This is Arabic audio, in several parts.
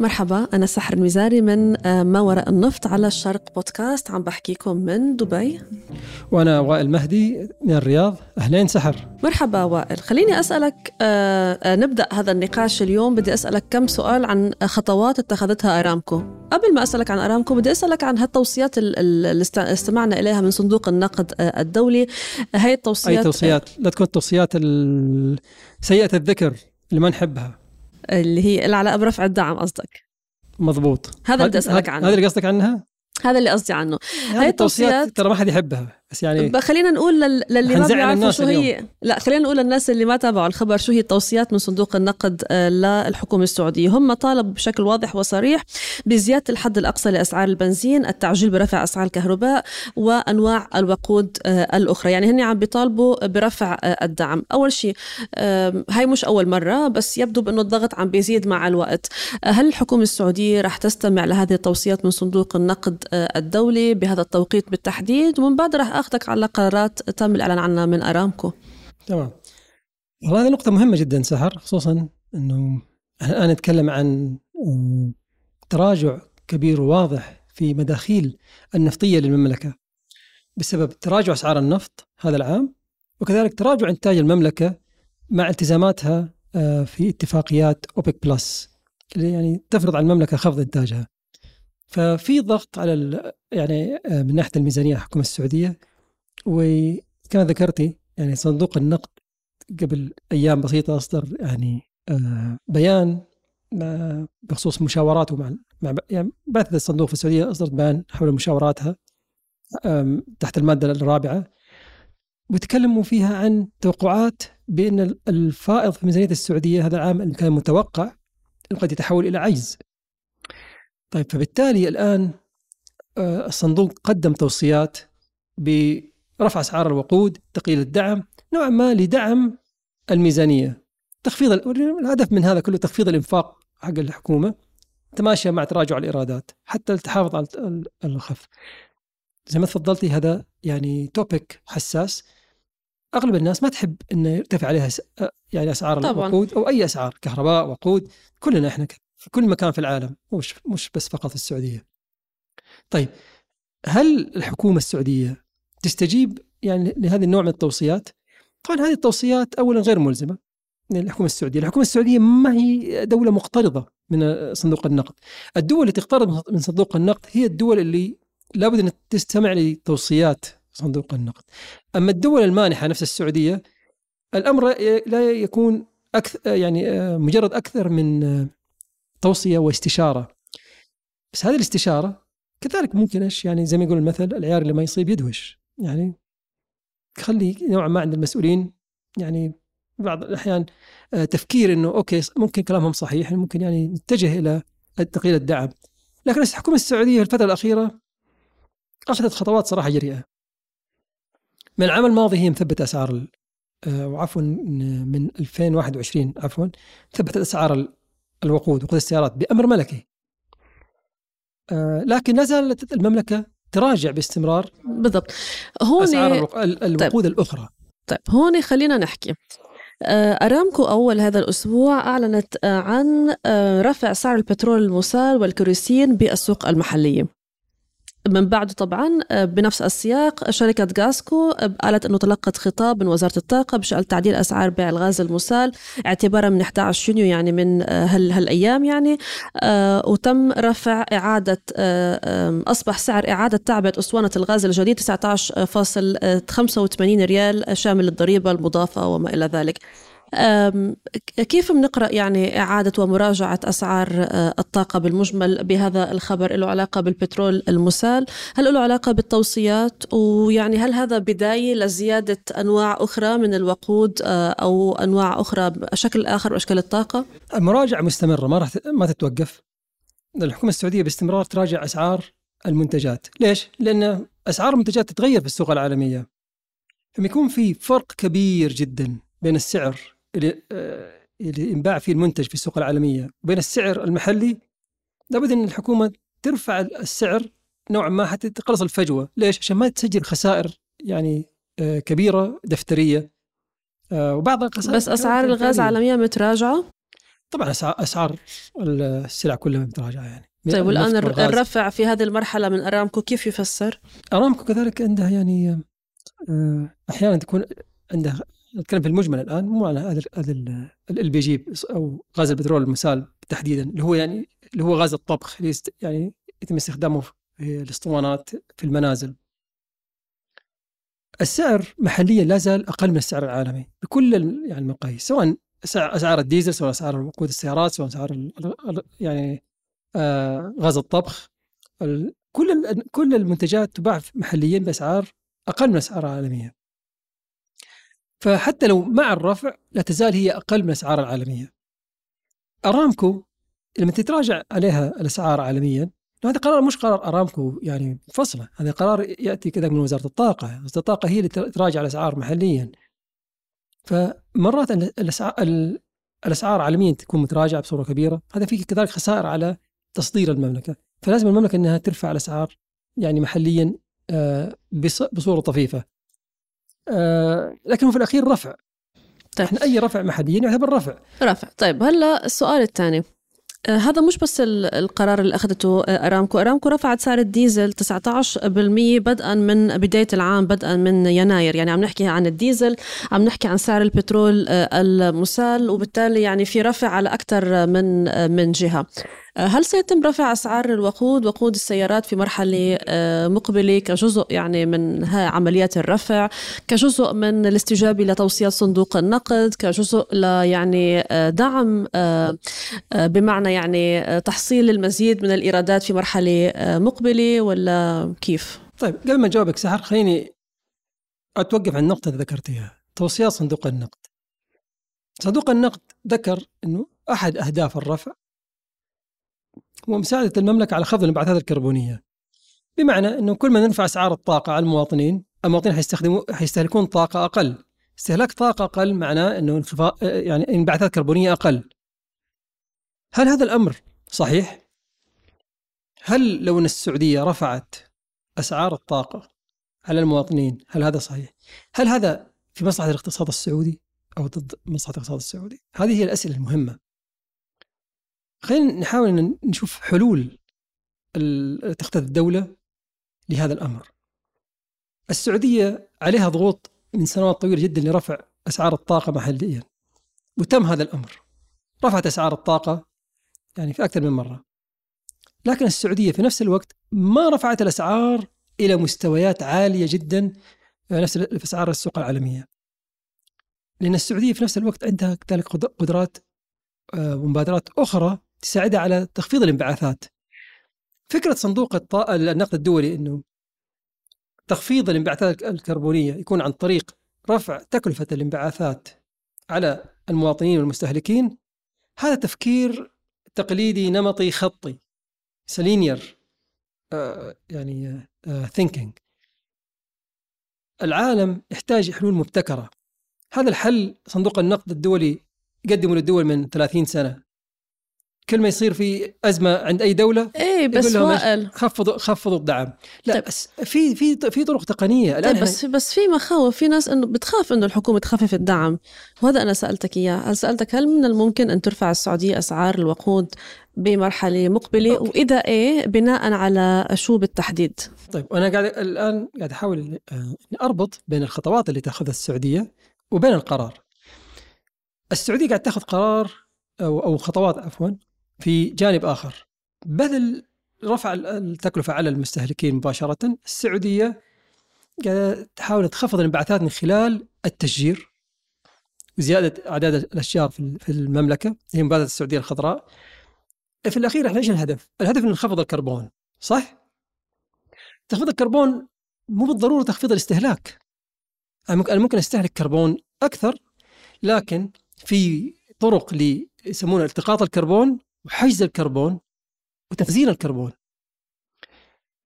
مرحبا أنا سحر المزاري من آه، ما وراء النفط على الشرق بودكاست. عم بحكيكم من دبي. وأنا وائل مهدي من الرياض. أهلين سحر. مرحبا وائل. خليني أسألك آه، آه، نبدأ هذا النقاش اليوم. بدي أسألك كم سؤال عن خطوات اتخذتها أرامكو. قبل ما أسألك عن أرامكو بدي أسألك عن هالتوصيات اللي استمعنا إليها من صندوق النقد الدولي. هاي التوصيات أي توصيات؟ لا تكون توصيات سيئة الذكر اللي ما نحبها اللي هي العلاقة برفع الدعم قصدك. مضبوط. هذا اللي بدي أسألك عنه. هذا اللي قصدك عنها؟ هذا اللي قصدي عنه. هاي التوصيات ترى ما حد يحبها. بس يعني خلينا نقول لل... للي ما بيعرفوا شو هي اليوم. لا خلينا نقول للناس اللي ما تابعوا الخبر شو هي التوصيات من صندوق النقد آه، للحكومة السعودية. هم طالبوا بشكل واضح وصريح بزيادة الحد الأقصى لأسعار البنزين التعجيل برفع أسعار الكهرباء وأنواع الوقود آه، الأخرى. يعني هن عم بيطالبوا برفع آه، الدعم. أول شيء هاي مش أول مرة بس يبدو بأنه الضغط عم بيزيد مع الوقت. هل الحكومة السعودية رح تستمع لهذه التوصيات من صندوق النقد الدولي بهذا التوقيت بالتحديد؟ ومن بعد رح أخذك على قرارات تم الإعلان عنها من أرامكو. تمام. والله هذه نقطة مهمة جدا سحر خصوصا إنه الآن نتكلم عن تراجع كبير وواضح في مداخيل النفطية للمملكة بسبب تراجع أسعار النفط هذا العام وكذلك تراجع إنتاج المملكة مع التزاماتها آه، في اتفاقيات أوبك بلس اللي يعني تفرض على المملكة خفض إنتاجها. ففي ضغط على يعني آه، من ناحية الميزانية الحكومة السعودية وكما ذكرتي يعني صندوق النقد قبل أيام بسيطة أصدر يعني آه، بيان بخصوص مشاوراته مع مع يعني بعثة الصندوق في السعودية أصدرت بيان حول مشاوراتها تحت المادة الرابعة وتكلموا فيها عن توقعات بأن الفائض في ميزانية السعودية هذا العام اللي كان متوقع قد يتحول إلى عجز. طيب فبالتالي الآن آه، الصندوق قدم توصيات برفع أسعار الوقود تقليل الدعم نوعا ما لدعم الميزانية تخفيض الهدف من هذا كله تخفيض الإنفاق حق الحكومة تماشى مع تراجع الإيرادات حتى تحافظ على الخف زي ما تفضلتي هذا يعني توبيك حساس أغلب الناس ما تحب إنه يرتفع عليها يعني أسعار طبعا. الوقود أو أي أسعار كهرباء وقود كلنا إحنا في كل مكان في العالم مش مش بس فقط في السعودية. طيب هل الحكومة السعودية تستجيب يعني لهذا النوع من التوصيات؟ طبعا هذه التوصيات اولا غير ملزمة للحكومه السعودية، الحكومة السعودية ما هي دولة مقترضة من صندوق النقد. الدول اللي تقترض من صندوق النقد هي الدول اللي لابد أن تستمع لتوصيات صندوق النقد. أما الدول المانحة نفس السعودية الأمر لا يكون أكثر يعني مجرد أكثر من توصية واستشارة بس هذه الاستشارة كذلك ممكن إيش يعني زي ما يقول المثل العيار اللي ما يصيب يدوش يعني خلي نوعا ما عند المسؤولين يعني بعض الأحيان آه، تفكير إنه أوكي ممكن كلامهم صحيح ممكن يعني نتجه إلى تقليل الدعم. لكن الحكومة السعودية الفترة الأخيرة أخذت خطوات صراحة جريئة. من العام الماضي هي مثبته أسعار آه، وعفوا من 2021 عفوا ثبتت أسعار الوقود وقود السيارات بأمر ملكي. آه لكن لا زالت المملكة تراجع باستمرار بالضبط. هون أسعار الوقود طيب. الأخرى. طيب هون خلينا نحكي. آه، أرامكو أول هذا الأسبوع أعلنت آه، عن آه، رفع سعر البترول المسال والكروسين بالسوق المحلية. من بعده طبعا آه، بنفس السياق شركة غاسكو آه، قالت أنه تلقت خطاب من وزارة الطاقة بشأن تعديل أسعار بيع الغاز المسال اعتبارا من 11 يونيو يعني من آه، هال هالأيام يعني. وتم رفع إعادة أصبح سعر إعادة تعبئة أسطوانة الغاز الجديد 19.85 ريال شامل الضريبة المضافة وما إلى ذلك. كيف بنقرأ يعني إعادة ومراجعة أسعار آه، الطاقة بالمجمل بهذا الخبر له علاقة بالبترول المسال؟ هل له علاقة بالتوصيات؟ ويعني هل هذا بداية لزيادة أنواع أخرى من الوقود آه، أو أنواع أخرى بشكل آخر واشكال الطاقة؟ المراجعة مستمرة ما راح ما تتوقف. الحكومة السعودية باستمرار تراجع أسعار المنتجات. ليش؟ لأن أسعار المنتجات تتغير في السوق العالمية. لما يكون في فرق كبير جدا بين السعر اللي آه، ينباع فيه المنتج في السوق العالمية وبين السعر المحلي لابد أن الحكومة ترفع السعر نوعا ما حتى تقلص الفجوة، ليش؟ عشان ما تسجل خسائر يعني آه، كبيرة دفترية آه، وبعض الخسائر بس أسعار الغاز عالميا متراجعة؟ طبعا أسعار السلع كلها متراجعة يعني طيب والآن الرفع في هذه المرحلة من أرامكو كيف يفسر؟ أرامكو كذلك عندها يعني أحيانا تكون عندها نتكلم في المجمل الآن مو على هذا هذا ال بي جي أو غاز البترول المسال تحديدا اللي هو يعني اللي هو غاز الطبخ اللي يعني يتم استخدامه في الأسطوانات في المنازل. السعر محليا لا زال أقل من السعر العالمي بكل يعني المقاييس سواء أسعار الديزل سواء أسعار وقود السيارات سواء أسعار يعني آه غاز الطبخ كل كل المنتجات تباع محليا بأسعار أقل من الأسعار العالمية. فحتى لو مع الرفع لا تزال هي أقل من الأسعار العالمية. أرامكو لما تتراجع عليها الأسعار عالميا هذا قرار مش قرار أرامكو يعني منفصله، هذا قرار يأتي كذا من وزارة الطاقة، وزارة الطاقة هي اللي تراجع الأسعار محليا. فمرات الأسعار عالميا تكون متراجعة بصورة كبيرة، هذا فيه كذلك خسائر على تصدير المملكة، فلازم المملكة إنها ترفع الأسعار يعني محليا آه، بصورة طفيفة. آه، لكن في الأخير رفع. طيب. إحنا أي رفع محليا يعتبر رفع. رفع. طيب هلا السؤال الثاني. آه، هذا مش بس القرار اللي أخذته آه، أرامكو، أرامكو رفعت سعر الديزل 19% بدءا من بداية العام بدءا من يناير، يعني عم نحكي عن الديزل، عم نحكي عن سعر البترول المسال وبالتالي يعني في رفع على أكثر من من جهة. هل سيتم رفع أسعار الوقود وقود السيارات في مرحلة آه، مقبلة كجزء يعني من عمليات الرفع كجزء من الاستجابة لتوصيات صندوق النقد كجزء ل يعني آه، دعم آه، بمعنى يعني تحصيل المزيد من الإيرادات في مرحلة مقبلة ولا كيف؟ طيب قبل ما أجاوبك سحر خليني أتوقف عن النقطة اللي ذكرتيها توصيات صندوق النقد صندوق النقد ذكر أنه أحد أهداف الرفع ومساعدة المملكة على خفض الانبعاثات الكربونية بمعنى أنه كل ما نرفع أسعار الطاقة على المواطنين المواطنين حيستخدموا حيستهلكون طاقة أقل استهلاك طاقة أقل معناه أنه انخفاض يعني انبعاثات كربونية أقل هل هذا الأمر صحيح؟ هل لو أن السعودية رفعت أسعار الطاقة على المواطنين هل هذا صحيح؟ هل هذا في مصلحة الاقتصاد السعودي أو ضد مصلحة الاقتصاد السعودي؟ هذه هي الأسئلة المهمة خلينا نحاول نشوف حلول تخذ الدولة لهذا الأمر. السعودية عليها ضغوط من سنوات طويلة جدا لرفع أسعار الطاقة محليا وتم هذا الأمر. رفعت أسعار الطاقة يعني في أكثر من مرة. لكن السعودية في نفس الوقت ما رفعت الأسعار إلى مستويات عالية جدا نفس في أسعار السوق العالمية. لأن السعودية في نفس الوقت عندها كذلك قدرات آه، ومبادرات أخرى تساعدها على تخفيض الانبعاثات. فكرة صندوق النقد الدولي أنه تخفيض الانبعاثات الكربونية يكون عن طريق رفع تكلفة الانبعاثات على المواطنين والمستهلكين هذا تفكير تقليدي نمطي خطي linear آه يعني thinking آه العالم يحتاج حلول مبتكرة. هذا الحل صندوق النقد الدولي قدمه للدول من 30 سنة. كل ما يصير في أزمة عند أي دولة إيه بس وائل. خفضوا خفضوا الدعم. لا طيب. بس في في في طرق تقنية. الآن طيب بس بس في مخاوف. في ناس إنه بتخاف إنه الحكومة تخفف الدعم. وهذا أنا سألتك إياه. هل سألتك هل من الممكن أن ترفع السعودية أسعار الوقود بمرحلة مقبلة؟ أوكي. وإذا إيه بناء على شو بالتحديد؟ طيب وأنا قاعد الآن قاعد أحاول آه، أربط بين الخطوات اللي تأخذها السعودية وبين القرار. السعودية قاعد تأخذ قرار أو أو خطوات عفوا في جانب آخر. بدل رفع التكلفة على المستهلكين مباشرة. السعودية قاعدة تحاول تخفض الانبعاثات من خلال التشجير. وزيادة أعداد الأشجار في المملكة هي مبادرة السعودية الخضراء. في الأخير إحنا إيش الهدف؟ الهدف من نخفض الكربون صح؟ تخفيض الكربون مو بالضرورة تخفيض الاستهلاك. أنا ممكن أستهلك كربون أكثر لكن في طرق يسمونها التقاط الكربون وحجز الكربون وتخزين الكربون.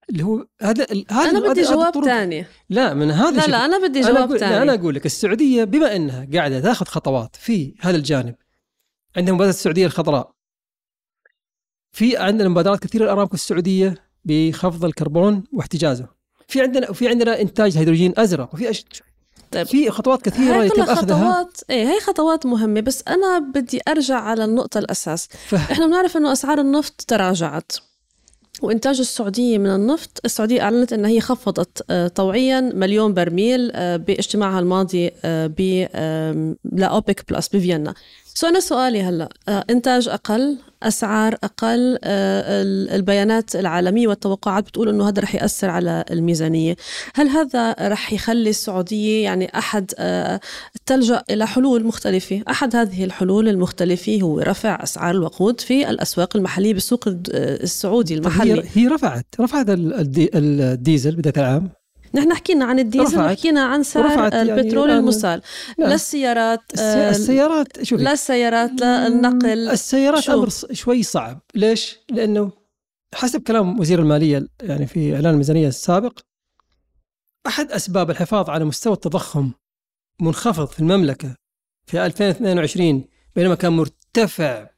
اللي هو هذا هذا أنا بدي جواب ثاني لا من هذا لا لا أنا بدي جواب ثاني أنا أقول لك السعودية بما إنها قاعدة تاخذ خطوات في هذا الجانب. عندنا مبادره السعودية الخضراء. في عندنا مبادرات كثيرة الارامكو السعودية بخفض الكربون واحتجازه. في عندنا وفي عندنا إنتاج هيدروجين أزرق. وفي أش... طيب. في خطوات كثيرة يتم أخذها. خطوات إيه هي خطوات مهمة بس أنا بدي أرجع على النقطة الأساس. ف... إحنا بنعرف إنه أسعار النفط تراجعت وإنتاج السعودية من النفط السعودية أعلنت أنها هي خفضت آه، طوعيا مليون برميل آه، باجتماعها الماضي آه، ب لأوبك بلس بفيينا. so أنا سؤالي هلأ إنتاج أقل أسعار أقل البيانات العالمية والتوقعات بتقول أنه هذا رح يأثر على الميزانية. هل هذا رح يخلي السعودية يعني أحد تلجأ إلى حلول مختلفة؟ أحد هذه الحلول المختلفة هو رفع أسعار الوقود في الأسواق المحلية بالسوق السعودي المحلي. هي رفعت رفعت الديزل بداية العام؟ نحن حكينا عن الديزل وحكينا عن سعر يعني البترول يعني المسال لا. للسيارات السيارات شوفي. لا النقل. السيارات شو؟ أمر شوي صعب. ليش؟ لأنه حسب كلام وزير المالية يعني في إعلان الميزانية السابق أحد أسباب الحفاظ على مستوى التضخم منخفض في المملكة في 2022 بينما كان مرتفع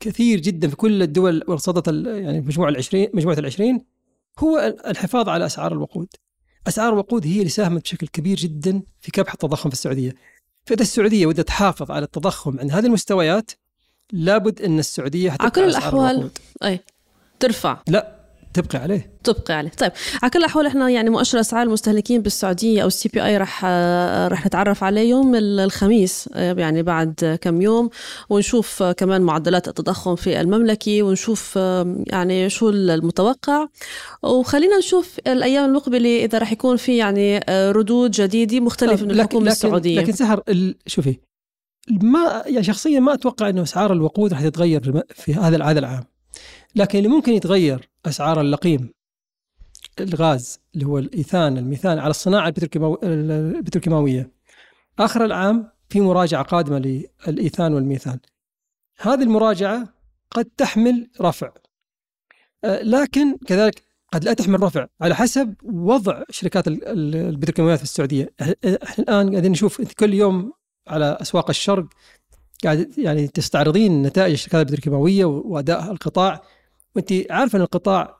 كثير جدا في كل الدول ورصدت يعني مجموعه العشرين مجموعة العشرين هو الحفاظ على أسعار الوقود. أسعار الوقود هي اللي ساهمت بشكل كبير جدا في كبح التضخم في السعودية. فاذا السعودية ودها تحافظ على التضخم عند هذه المستويات لابد أن السعودية على كل الأحوال أي ترفع. لا. تبقي عليه. تبقي عليه. طيب على كل الأحوال إحنا يعني مؤشر أسعار المستهلكين بالسعودية أو السي بي أي رح رح نتعرف عليه يوم الخميس يعني بعد كم يوم ونشوف كمان معدلات التضخم في المملكة ونشوف يعني شو المتوقع. وخلينا نشوف الأيام المقبلة إذا رح يكون في يعني ردود جديدة مختلفة من الحكومة لكن السعودية. لكن سهر شوفي ما يعني شخصيا ما أتوقع إنه أسعار الوقود رح تتغير في هذا هذا العام. لكن اللي ممكن يتغير أسعار اللقيم الغاز اللي هو الإيثان الميثان على الصناعة البتروكيماويه آخر العام في مراجعة قادمة للإيثان والميثان. هذه المراجعة قد تحمل رفع. آه، لكن كذلك قد لا تحمل رفع على حسب وضع شركات البتروكيماويات في السعودية. إحنا الآن قاعدين نشوف كل يوم على أسواق الشرق قاعد يعني تستعرضين نتائج الشركات البتروكيماويه وأداء القطاع. وانت عارفة إن القطاع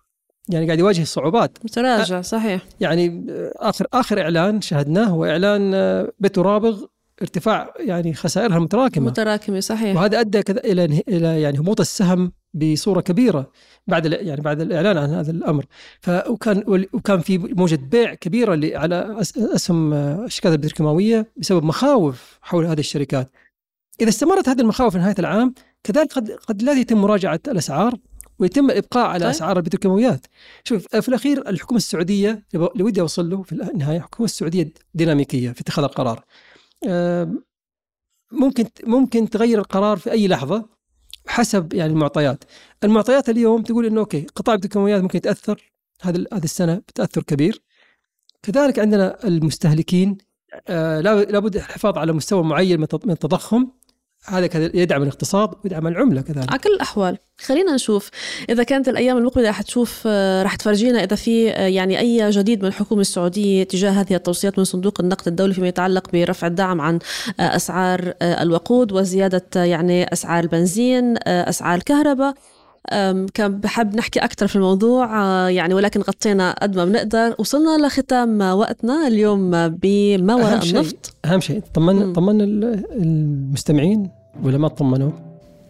يعني قاعد يواجه صعوبات. متراجع صحيح. يعني آخر آخر إعلان شاهدناه هو إعلان بيت رابغ ارتفاع يعني خسائرها متراكمه متراكمة صحيح. وهذا أدى كذا إلى إلى يعني هبوط السهم بصورة كبيرة بعد يعني بعد الإعلان عن هذا الأمر. فكان وكان في موجة بيع كبيرة على أسهم الشركات البتروكيماويه بسبب مخاوف حول هذه الشركات. إذا استمرت هذه المخاوف لنهايه العام كذلك قد قد لا يتم مراجعة الأسعار ويتم الابقاء على طيب. أسعار البتروكيماويات شوف في الأخير الحكومة السعودية اللي ودي أوصل له في النهايه الحكومة السعودية ديناميكية في اتخاذ القرار. ممكن ممكن تغير القرار في أي لحظة حسب يعني المعطيات. المعطيات اليوم تقول إنه أوكي قطاع البتروكيماويات ممكن يتأثر هذا هذه السنة بتأثر كبير. كذلك عندنا المستهلكين آه، لابد الحفاظ على مستوى معين من التضخم. هذا يدعم الاقتصاد ويدعم العملة كذلك. على كل الأحوال. خلينا نشوف إذا كانت الأيام المقبلة رح تشوف آه، رح تفرجينا إذا في آه، يعني أي جديد من الحكومة السعودية تجاه هذه التوصيات من صندوق النقد الدولي فيما يتعلق برفع الدعم عن أسعار الوقود وزيادة يعني أسعار البنزين أسعار الكهرباء. كان بحب نحكي أكثر في الموضوع آه، يعني ولكن غطينا قد ما بنقدر. وصلنا لختام وقتنا اليوم بما وراء النفط. أهم شيء طمنا طمنا المستمعين ولا ما طمنوا؟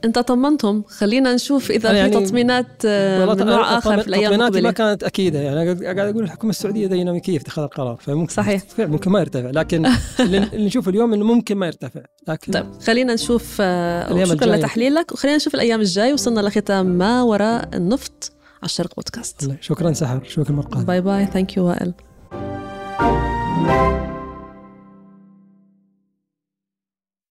انت طمنتهم خلينا نشوف إذا يعني في تطمينات آه، من نوع آخر في الأيام المقبله ما كانت أكيدة يعني قاعد أقول الحكومة السعودية ديناميكية في اتخاذ القرار فممكن صحيح. ممكن ما يرتفع لكن اللي نشوف اليوم إنه ممكن ما يرتفع لكن طيب خلينا نشوف آه، شكرا لتحليلك وخلينا نشوف الأيام الجاي وصلنا لختام ما وراء النفط على الشرق بودكاست شكرا سحر شكرا مرقان bye bye thank you وائل.